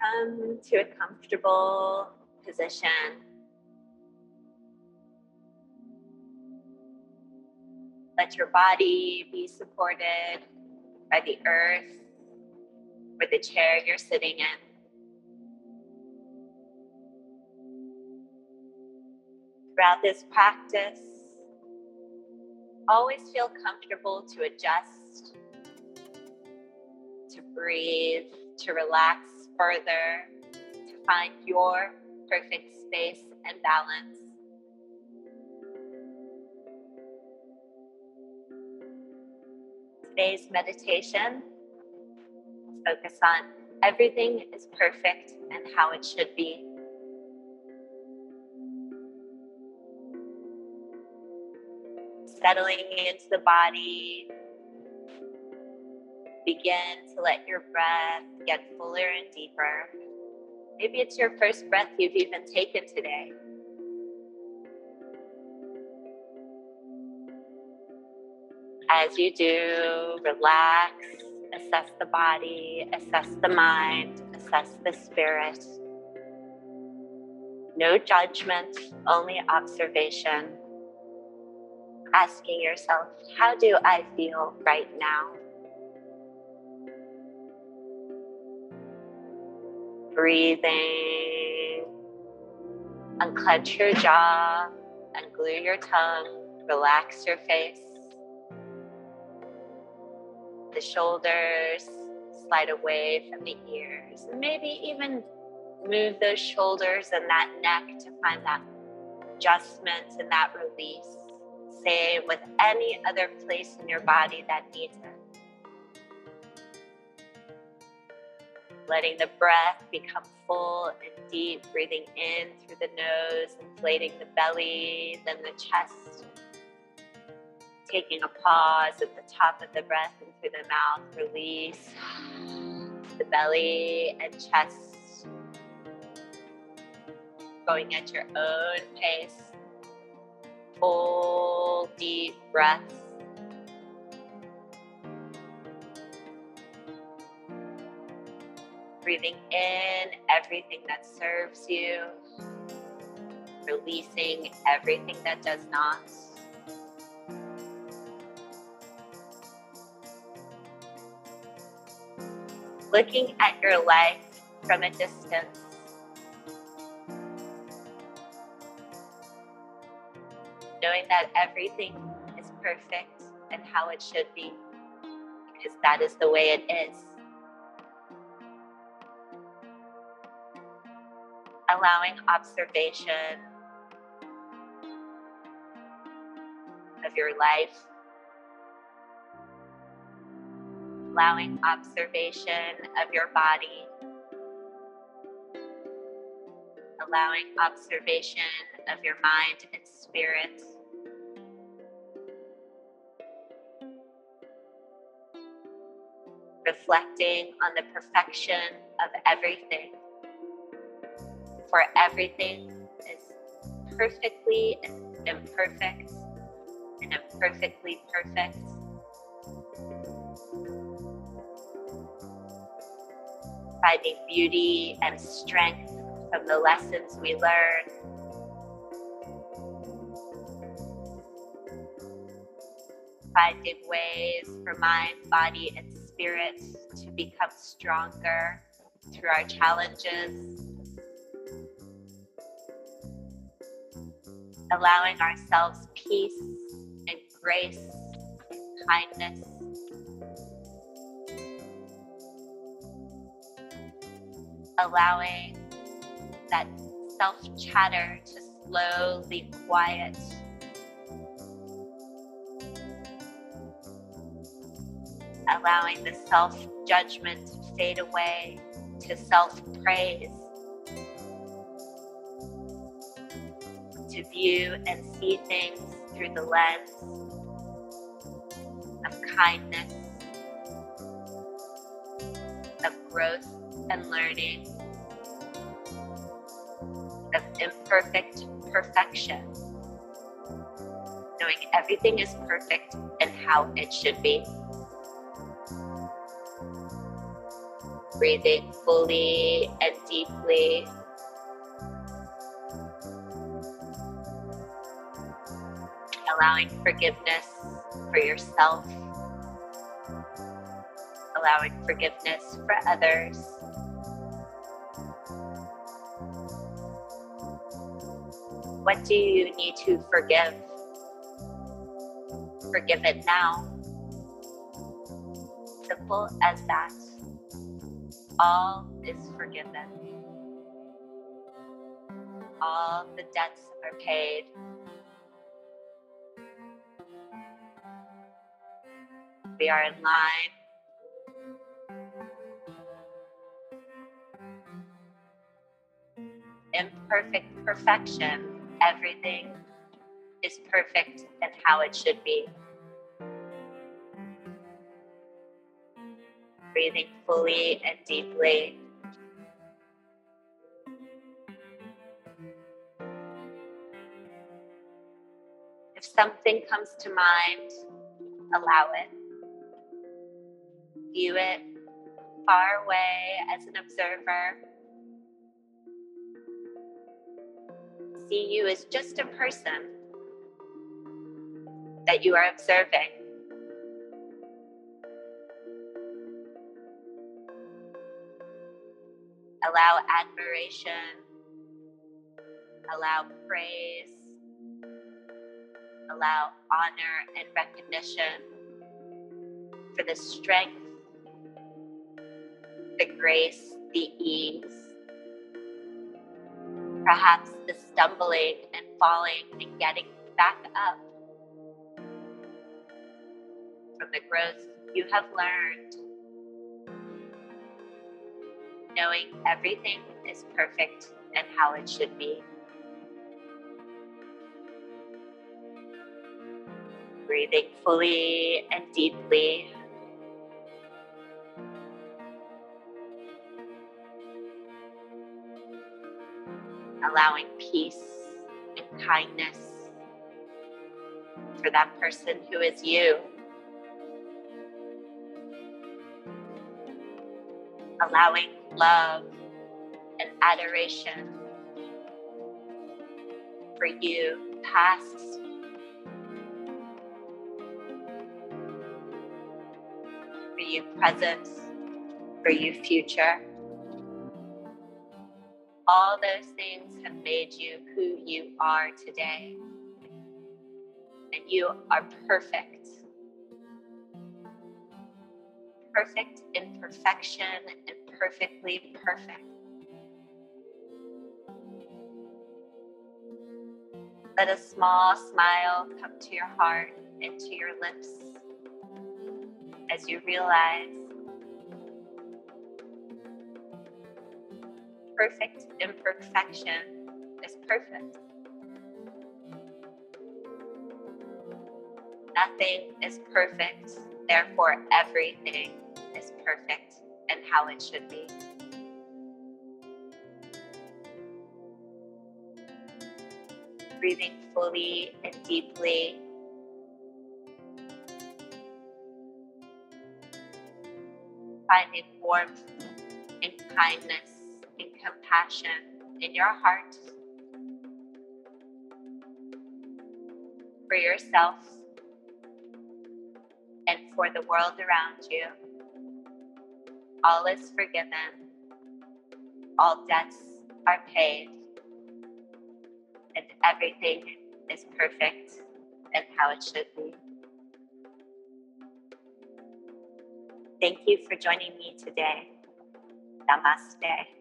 Come to a comfortable position. Let your body be supported by the earth or the chair you're sitting in. Throughout this practice, always feel comfortable to adjust, to breathe, to relax further, to find your perfect space and balance. Today's meditation focus on everything is perfect and how it should be. Settling into the body, begin to let your breath get fuller and deeper. Maybe it's your first breath you've even taken today. As you do, relax, assess the body, assess the mind, assess the spirit. No judgment, only observation. Asking yourself, how do I feel right now? Breathing. Unclench your jaw, unglue your tongue, relax your face the shoulders, slide away from the ears, maybe even move those shoulders and that neck to find that adjustment and that release. Same with any other place in your body that needs it. Letting the breath become full and deep, breathing in through the nose, inflating the belly, then the chest taking a pause at the top of the breath and through the mouth, release the belly and chest. Going at your own pace. Full deep breaths. Breathing in everything that serves you, releasing everything that does not. looking at your life from a distance. Knowing that everything is perfect and how it should be, because that is the way it is. Allowing observation of your life allowing observation of your body, allowing observation of your mind and spirit. Reflecting on the perfection of everything, for everything is perfectly imperfect and imperfectly perfect. finding beauty and strength from the lessons we learn. Finding ways for mind, body, and spirit to become stronger through our challenges. Allowing ourselves peace and grace, kindness, allowing that self chatter to slowly quiet. Allowing the self judgment to fade away to self praise. To view and see things through the lens of kindness, of growth and learning of imperfect perfection. Knowing everything is perfect and how it should be. breathing fully and deeply. Allowing forgiveness for yourself, allowing forgiveness for others. What do you need to forgive? Forgive it now. Simple as that. All is forgiven. All the debts are paid. We are in line. Imperfect perfection. Everything is perfect and how it should be. breathing fully and deeply. If something comes to mind, allow it. View it far away as an observer. See you as just a person that you are observing. Allow admiration, allow praise, allow honor and recognition for the strength, the grace, the ease, perhaps the stumbling and falling and getting back up from the growth you have learned knowing everything is perfect and how it should be. Breathing fully and deeply. Allowing peace and kindness for that person who is you. allowing love and adoration for you, past, for you, present, for you, future. All those things have made you who you are today. And you are perfect. perfect imperfection and perfectly perfect. Let a small smile come to your heart and to your lips as you realize perfect imperfection is perfect. Nothing is perfect, therefore, everything is perfect and how it should be. Breathing fully and deeply. Finding warmth and kindness compassion in your heart for yourself and for the world around you. All is forgiven, all debts are paid, and everything is perfect and how it should be. Thank you for joining me today. Namaste.